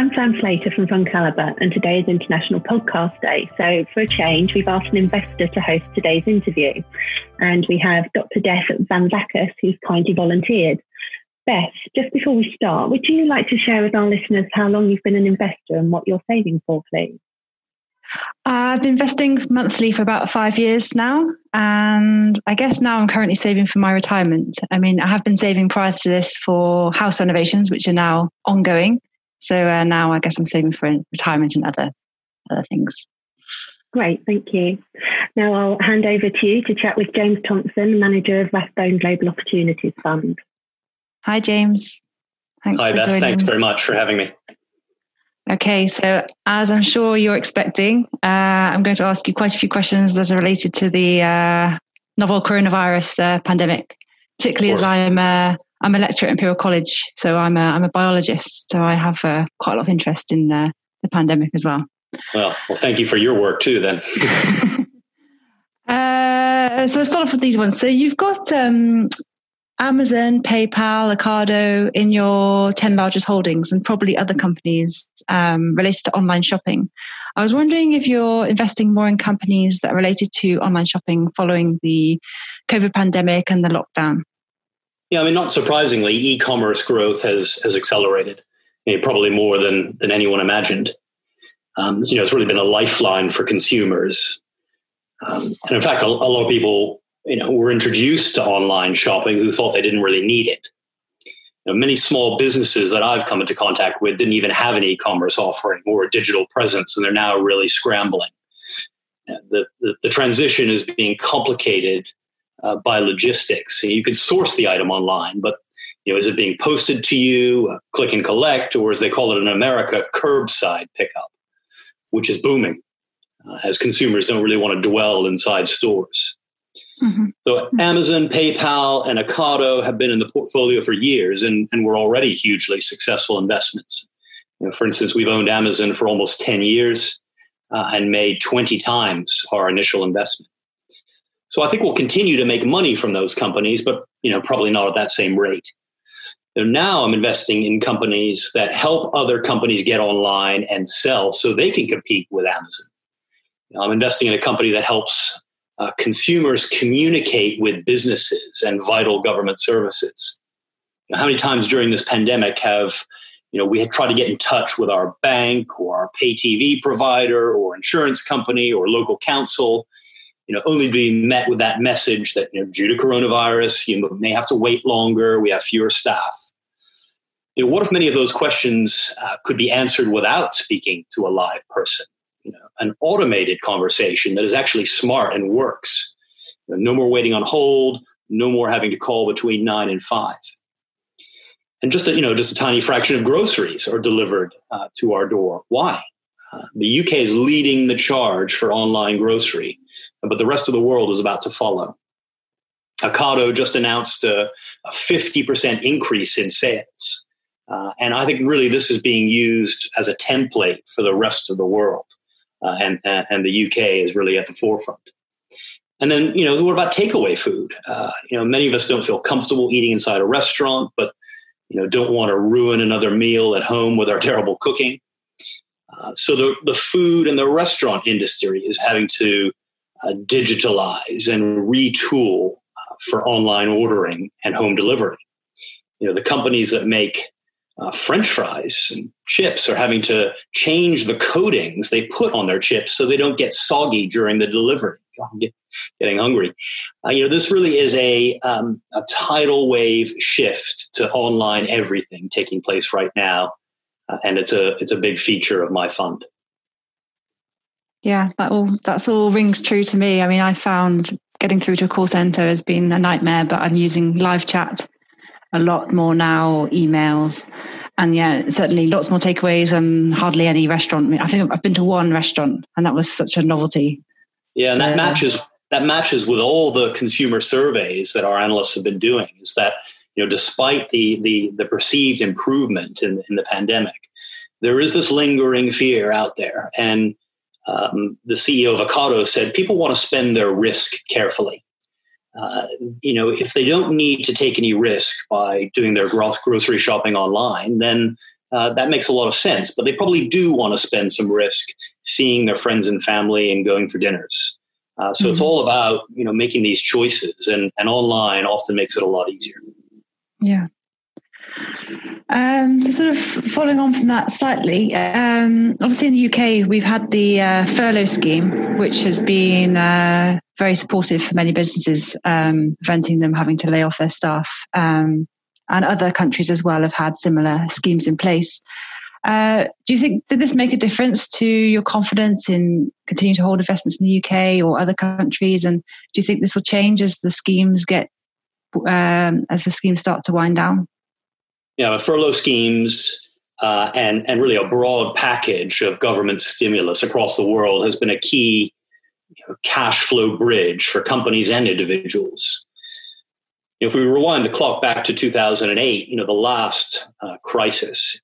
I'm Sam Slater from FundCalibre, and today is International Podcast Day. So, for a change, we've asked an investor to host today's interview. And we have Dr. Beth Van Zakkus, who's kindly volunteered. Beth, just before we start, would you like to share with our listeners how long you've been an investor and what you're saving for, please? Uh, I've been investing monthly for about five years now. And I guess now I'm currently saving for my retirement. I mean, I have been saving prior to this for house renovations, which are now ongoing. So uh, now I guess I'm saving for retirement and other, other things. Great, thank you. Now I'll hand over to you to chat with James Thompson, manager of Rathbone Global Opportunities Fund. Hi, James. Thanks Hi, Beth. Thanks very much for having me. Okay, so as I'm sure you're expecting, uh, I'm going to ask you quite a few questions that are related to the uh, novel coronavirus uh, pandemic, particularly as I'm uh, I'm a lecturer at Imperial College, so I'm a I'm a biologist, so I have uh, quite a lot of interest in the pandemic as well. Well, well, thank you for your work too, then. Uh, so let's start off with these ones. So you've got um, Amazon, PayPal, Ocado in your 10 largest holdings and probably other companies um, related to online shopping. I was wondering if you're investing more in companies that are related to online shopping following the COVID pandemic and the lockdown. Yeah, I mean, not surprisingly, e-commerce growth has has accelerated, you know, probably more than than anyone imagined. Um, you know, it's really been a lifeline for consumers, um, and in fact, a, a lot of people you know, were introduced to online shopping who thought they didn't really need it. You know, many small businesses that I've come into contact with didn't even have an e-commerce offering or a digital presence, and they're now really scrambling. The, the, the transition is being complicated uh, by logistics. You can source the item online, but you know, is it being posted to you, click and collect, or as they call it in America, curbside pickup, which is booming uh, as consumers don't really want to dwell inside stores. Mm-hmm. So mm-hmm. Amazon, PayPal, and Ocado have been in the portfolio for years and, and were already hugely successful investments. You know, for instance, we've owned Amazon for almost 10 years uh, and made 20 times our initial investment. So I think we'll continue to make money from those companies, but you know, probably not at that same rate. So now I'm investing in companies that help other companies get online and sell so they can compete with Amazon. I'm investing in a company that helps uh, consumers communicate with businesses and vital government services. Know, how many times during this pandemic have you know we have tried to get in touch with our bank or our pay TV provider or insurance company or local council? You know, only being met with that message that you know, due to coronavirus, you may have to wait longer. We have fewer staff. You know, what if many of those questions uh, could be answered without speaking to a live person? you know, an automated conversation that is actually smart and works. You know, no more waiting on hold, no more having to call between nine and five. And just a, you know, just a tiny fraction of groceries are delivered uh, to our door. Why? Uh, the UK is leading the charge for online grocery, but the rest of the world is about to follow. Ocado just announced a, a 50% increase in sales. Uh, and I think really this is being used as a template for the rest of the world uh, and and the UK is really at the forefront. And then you know what about takeaway food? Uh, you know many of us don't feel comfortable eating inside a restaurant, but you know don't want to ruin another meal at home with our terrible cooking. Uh, so the the food and the restaurant industry is having to uh, digitalize and retool uh, for online ordering and home delivery. You know the companies that make uh, French fries and chips are having to change the coatings they put on their chips so they don't get soggy during the delivery. I'm get, getting hungry. Uh, you know, this really is a, um, a tidal wave shift to online everything taking place right now, uh, and it's a it's a big feature of my fund. Yeah, that all that's all rings true to me. I mean, I found getting through to a call center has been a nightmare, but I'm using live chat a lot more now, emails. And yeah, certainly lots more takeaways and hardly any restaurant. I, mean, I think I've been to one restaurant and that was such a novelty. Yeah, and that uh, matches that matches with all the consumer surveys that our analysts have been doing is that you know despite the the, the perceived improvement in, in the pandemic there is this lingering fear out there and um, the ceo of Ocado said people want to spend their risk carefully uh, you know, if they don't need to take any risk by doing their grocery shopping online, then uh, that makes a lot of sense. But they probably do want to spend some risk seeing their friends and family and going for dinners. Uh, so mm-hmm. it's all about you know making these choices, and and online often makes it a lot easier. Yeah. Um, so, sort of following on from that slightly, um, obviously in the UK, we've had the uh, furlough scheme, which has been uh, very supportive for many businesses, um, preventing them having to lay off their staff. Um, and other countries as well have had similar schemes in place. Uh, do you think did this make a difference to your confidence in continuing to hold investments in the UK or other countries? And do you think this will change as the schemes get um, as the schemes start to wind down? Yeah, furlough schemes uh, and and really a broad package of government stimulus across the world has been a key you know, cash flow bridge for companies and individuals. If we rewind the clock back to 2008, you know, the last uh, crisis,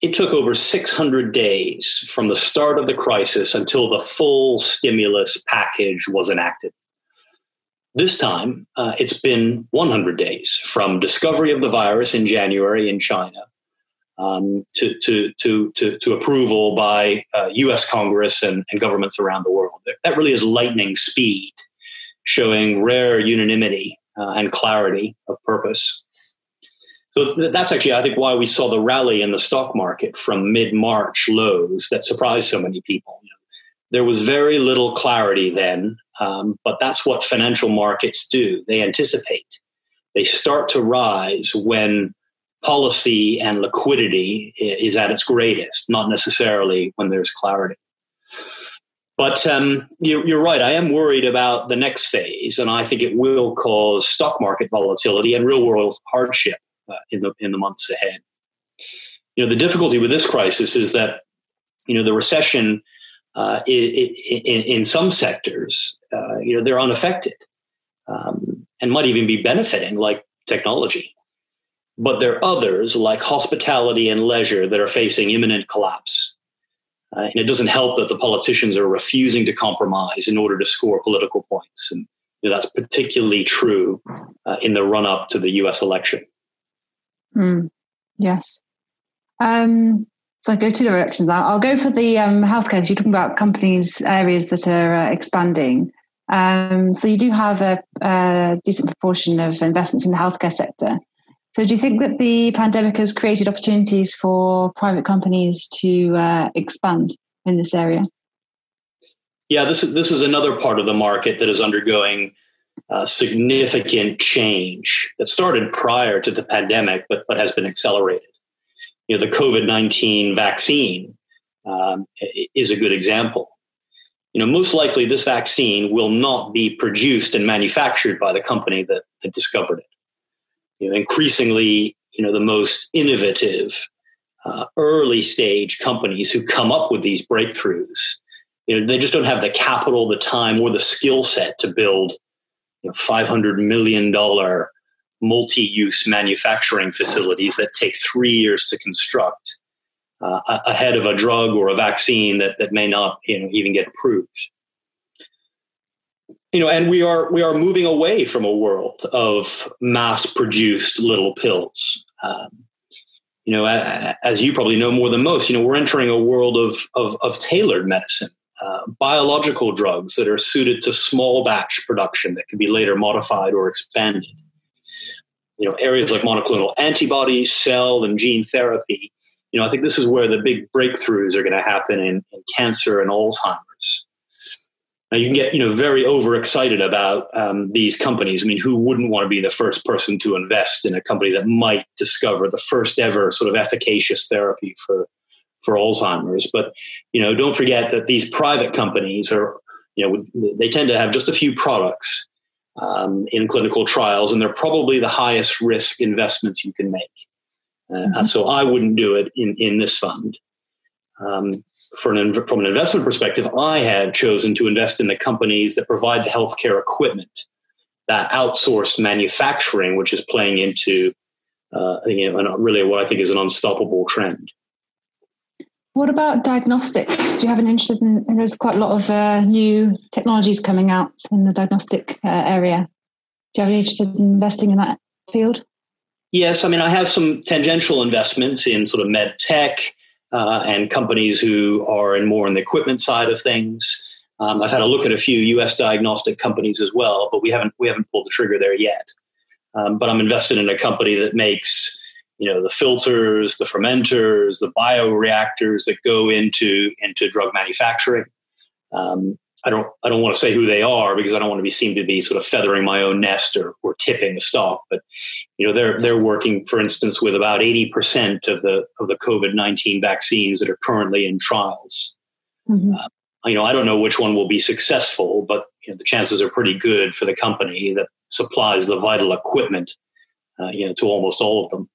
it took over 600 days from the start of the crisis until the full stimulus package was enacted. This time, uh, it's been 100 days from discovery of the virus in January in China um, to, to, to, to, to, approval by uh, US Congress and, and governments around the world. That really is lightning speed, showing rare unanimity uh, and clarity of purpose. So that's actually, I think, why we saw the rally in the stock market from mid March lows that surprised so many people. There was very little clarity then, um, but that's what financial markets do. They anticipate. They start to rise when policy and liquidity is at its greatest, not necessarily when there's clarity. But um, you're, you're, right. I am worried about the next phase, and I think it will cause stock market volatility and real world hardship uh, in the in the months ahead. You know, the difficulty with this crisis is that you know the recession uh, in, in, some sectors, uh, you know, they're unaffected um, and might even be benefiting, like technology. But there are others, like hospitality and leisure, that are facing imminent collapse. Uh, and it doesn't help that the politicians are refusing to compromise in order to score political points. And you know, that's particularly true uh, in the run up to the US election. Mm, yes. Um, so I go two directions. I'll, go for the um, healthcare because you're talking about companies, areas that are uh, expanding. Um, so you do have a, a, decent proportion of investments in the healthcare sector. So do you think that the pandemic has created opportunities for private companies to uh, expand in this area? Yeah, this is this is another part of the market that is undergoing uh, significant change that started prior to the pandemic, but but has been accelerated. You know, the COVID nineteen vaccine um, is a good example. You know, most likely this vaccine will not be produced and manufactured by the company that, that discovered it you know, increasingly, you know, the most innovative, uh, early stage companies who come up with these breakthroughs, you know, they just don't have the capital, the time, or the skill set to build, you know, five hundred million dollar multi-use manufacturing facilities that take three years to construct uh, ahead of a drug or a vaccine that, that may not you know, even get approved you know, and we are we are moving away from a world of mass-produced little pills. Um, you know, as you probably know more than most, you know, we're entering a world of of, of tailored medicine, uh, biological drugs that are suited to small batch production that can be later modified or expanded. You know, areas like monoclonal antibodies, cell and gene therapy. You know, I think this is where the big breakthroughs are going to happen in, in cancer and Alzheimer's. Now you can get you know very overexcited about um, these companies. I mean, who wouldn't want to be the first person to invest in a company that might discover the first ever sort of efficacious therapy for for Alzheimer's? But you know, don't forget that these private companies are you know they tend to have just a few products um, in clinical trials, and they're probably the highest risk investments you can make. Uh, mm-hmm. So I wouldn't do it in in this fund. Um, an, from an investment perspective, I have chosen to invest in the companies that provide the healthcare equipment, that outsourced manufacturing, which is playing into uh, you know, really what I think is an unstoppable trend. What about diagnostics? Do you have an interest in? There's quite a lot of uh, new technologies coming out in the diagnostic uh, area. Do you have any interest in investing in that field? Yes, I mean, I have some tangential investments in sort of med tech uh, and companies who are in more in the equipment side of things. Um, I've had a look at a few U.S. diagnostic companies as well, but we haven't we haven't pulled the trigger there yet. Um, but I'm invested in a company that makes you know the filters, the fermenters, the bioreactors that go into into drug manufacturing. Um, I don't I don't want to say who they are because I don't want to be seen to be sort of feathering my own nest or, or tipping the stock. But you know they're they're working, for instance, with about eighty percent of the of the COVID nineteen vaccines that are currently in trials. Mm-hmm. Uh, you know I don't know which one will be successful, but you know, the chances are pretty good for the company that supplies the vital equipment, uh, you know, to almost all of them.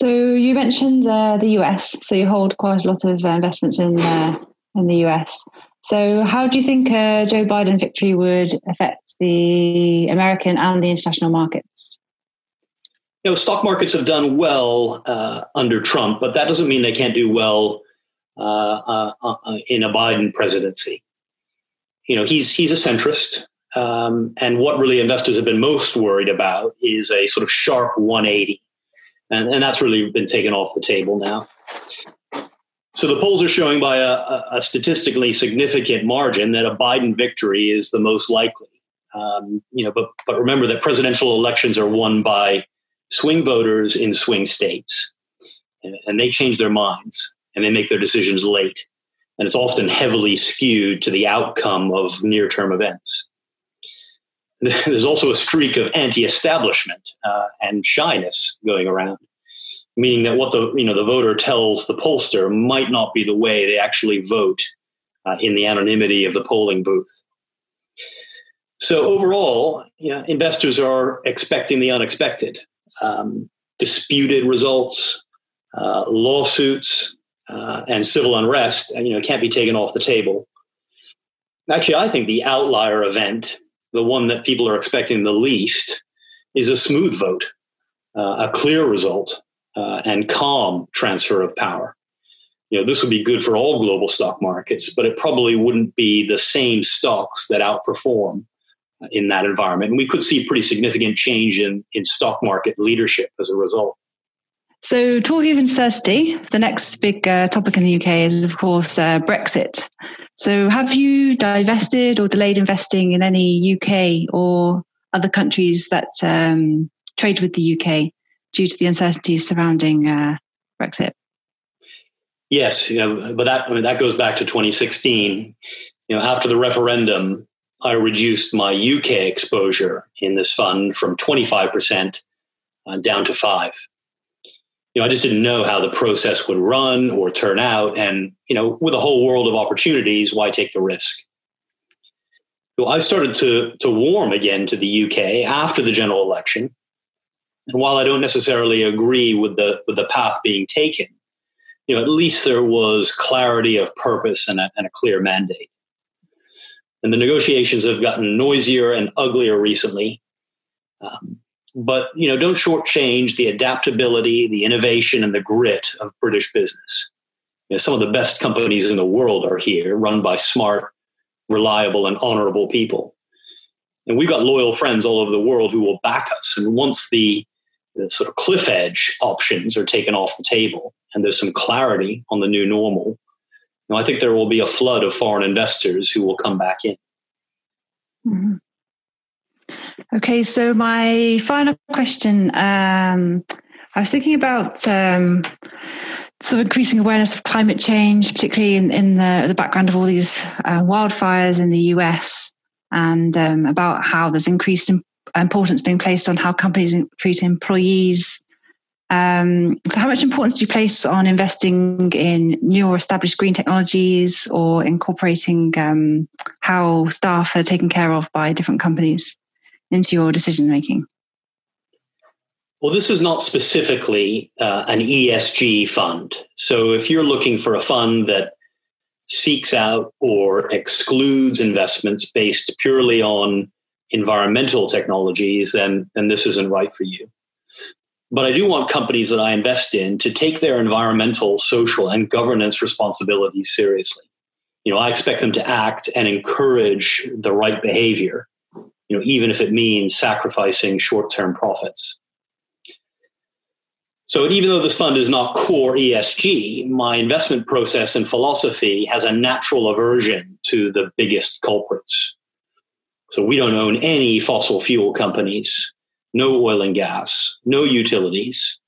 So you mentioned uh, the US. So you hold quite a lot of uh, investments in uh, in the US. So, how do you think uh, Joe Biden victory would affect the American and the international markets? You know, stock markets have done well uh, under Trump, but that doesn't mean they can't do well uh in a Biden presidency. You know, he's he's a centrist, um, and what really investors have been most worried about is a sort of sharp 180, and, and that's really been taken off the table now. So the polls are showing by a, a, statistically significant margin that a Biden victory is the most likely. Um, you know, but but remember that presidential elections are won by swing voters in swing states, and, and they change their minds and they make their decisions late, and it's often heavily skewed to the outcome of near-term events. There's also a streak of anti-establishment uh, and shyness going around meaning that what the you know the voter tells the pollster might not be the way they actually vote uh, in the anonymity of the polling booth. So overall, you know, investors are expecting the unexpected: um, disputed results, uh, lawsuits, uh, and civil unrest. And you know, can't be taken off the table. Actually, I think the outlier event, the one that people are expecting the least, is a smooth vote, uh, a clear result uh, and calm transfer of power. You know, this would be good for all global stock markets, but it probably wouldn't be the same stocks that outperform in that environment. And we could see pretty significant change in, in stock market leadership as a result. So, talking of uncertainty, the next big uh, topic in the UK is, of course, uh, Brexit. So, have you divested or delayed investing in any UK or other countries that um, trade with the UK? due to the uncertainties surrounding uh, Brexit? Yes, you know, but that I mean, that goes back to 2016. You know, after the referendum, I reduced my UK exposure in this fund from 25% uh, down to five. You know, I just didn't know how the process would run or turn out, and you know, with a whole world of opportunities, why take the risk? So I started to to warm again to the UK after the general election, and while I don't necessarily agree with the with the path being taken, you know, at least there was clarity of purpose and a, and a clear mandate. And the negotiations have gotten noisier and uglier recently. Um, but you know, don't shortchange the adaptability, the innovation, and the grit of British business. You know, some of the best companies in the world are here, run by smart, reliable, and honorable people. And we've got loyal friends all over the world who will back us. And once the the sort of cliff edge options are taken off the table and there's some clarity on the new normal, I think there will be a flood of foreign investors who will come back in. Mm-hmm. Okay, so my final question um, I was thinking about um, sort of increasing awareness of climate change, particularly in, in the, the background of all these uh, wildfires in the US, and um, about how there's increased importance being placed on how companies treat employees. Um, so, how much importance do you place on investing in new or established green technologies or incorporating um, how staff are taken care of by different companies into your decision making? Well, this is not specifically uh, an ESG fund. So, if you're looking for a fund that seeks out or excludes investments based purely on environmental technologies, then, then this isn't right for you. But I do want companies that I invest in to take their environmental, social, and governance responsibilities seriously. You know, I expect them to act and encourage the right behavior you know, even if it means sacrificing short-term profits. So even though this fund is not core ESG, my investment process and philosophy has a natural aversion to the biggest culprits. So we don't own any fossil fuel companies, no oil and gas, no utilities,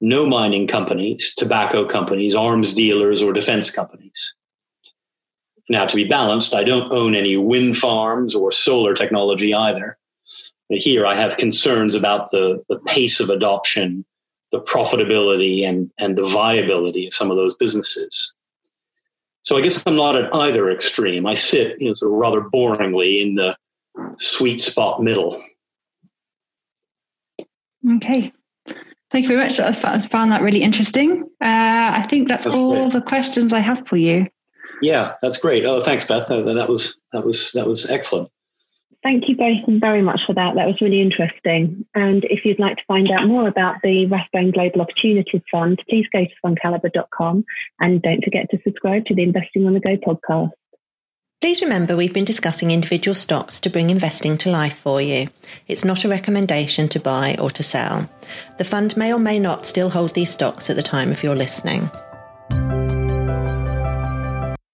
no mining companies, tobacco companies, arms dealers, or defense companies. Now, to be balanced, I don't own any wind farms or solar technology either. Here, I have concerns about the, the pace of adoption the profitability and, and the viability of some of those businesses. So I guess I'm not at either extreme. I sit, you know, sort of rather boringly in the sweet spot middle. Okay. Thank you very much. I found that really interesting. Uh, I think that's, that's all great. the questions I have for you. Yeah, that's great. Oh, thanks, Beth. Uh, that was that was that was excellent. Thank you both very much for that. That was really interesting. And if you'd like to find out more about the Rathbone Global Opportunities Fund, please go to fundcalibre.com and don't forget to subscribe to the Investing on the Go podcast. Please remember we've been discussing individual stocks to bring investing to life for you. It's not a recommendation to buy or to sell. The fund may or may not still hold these stocks at the time of your listening.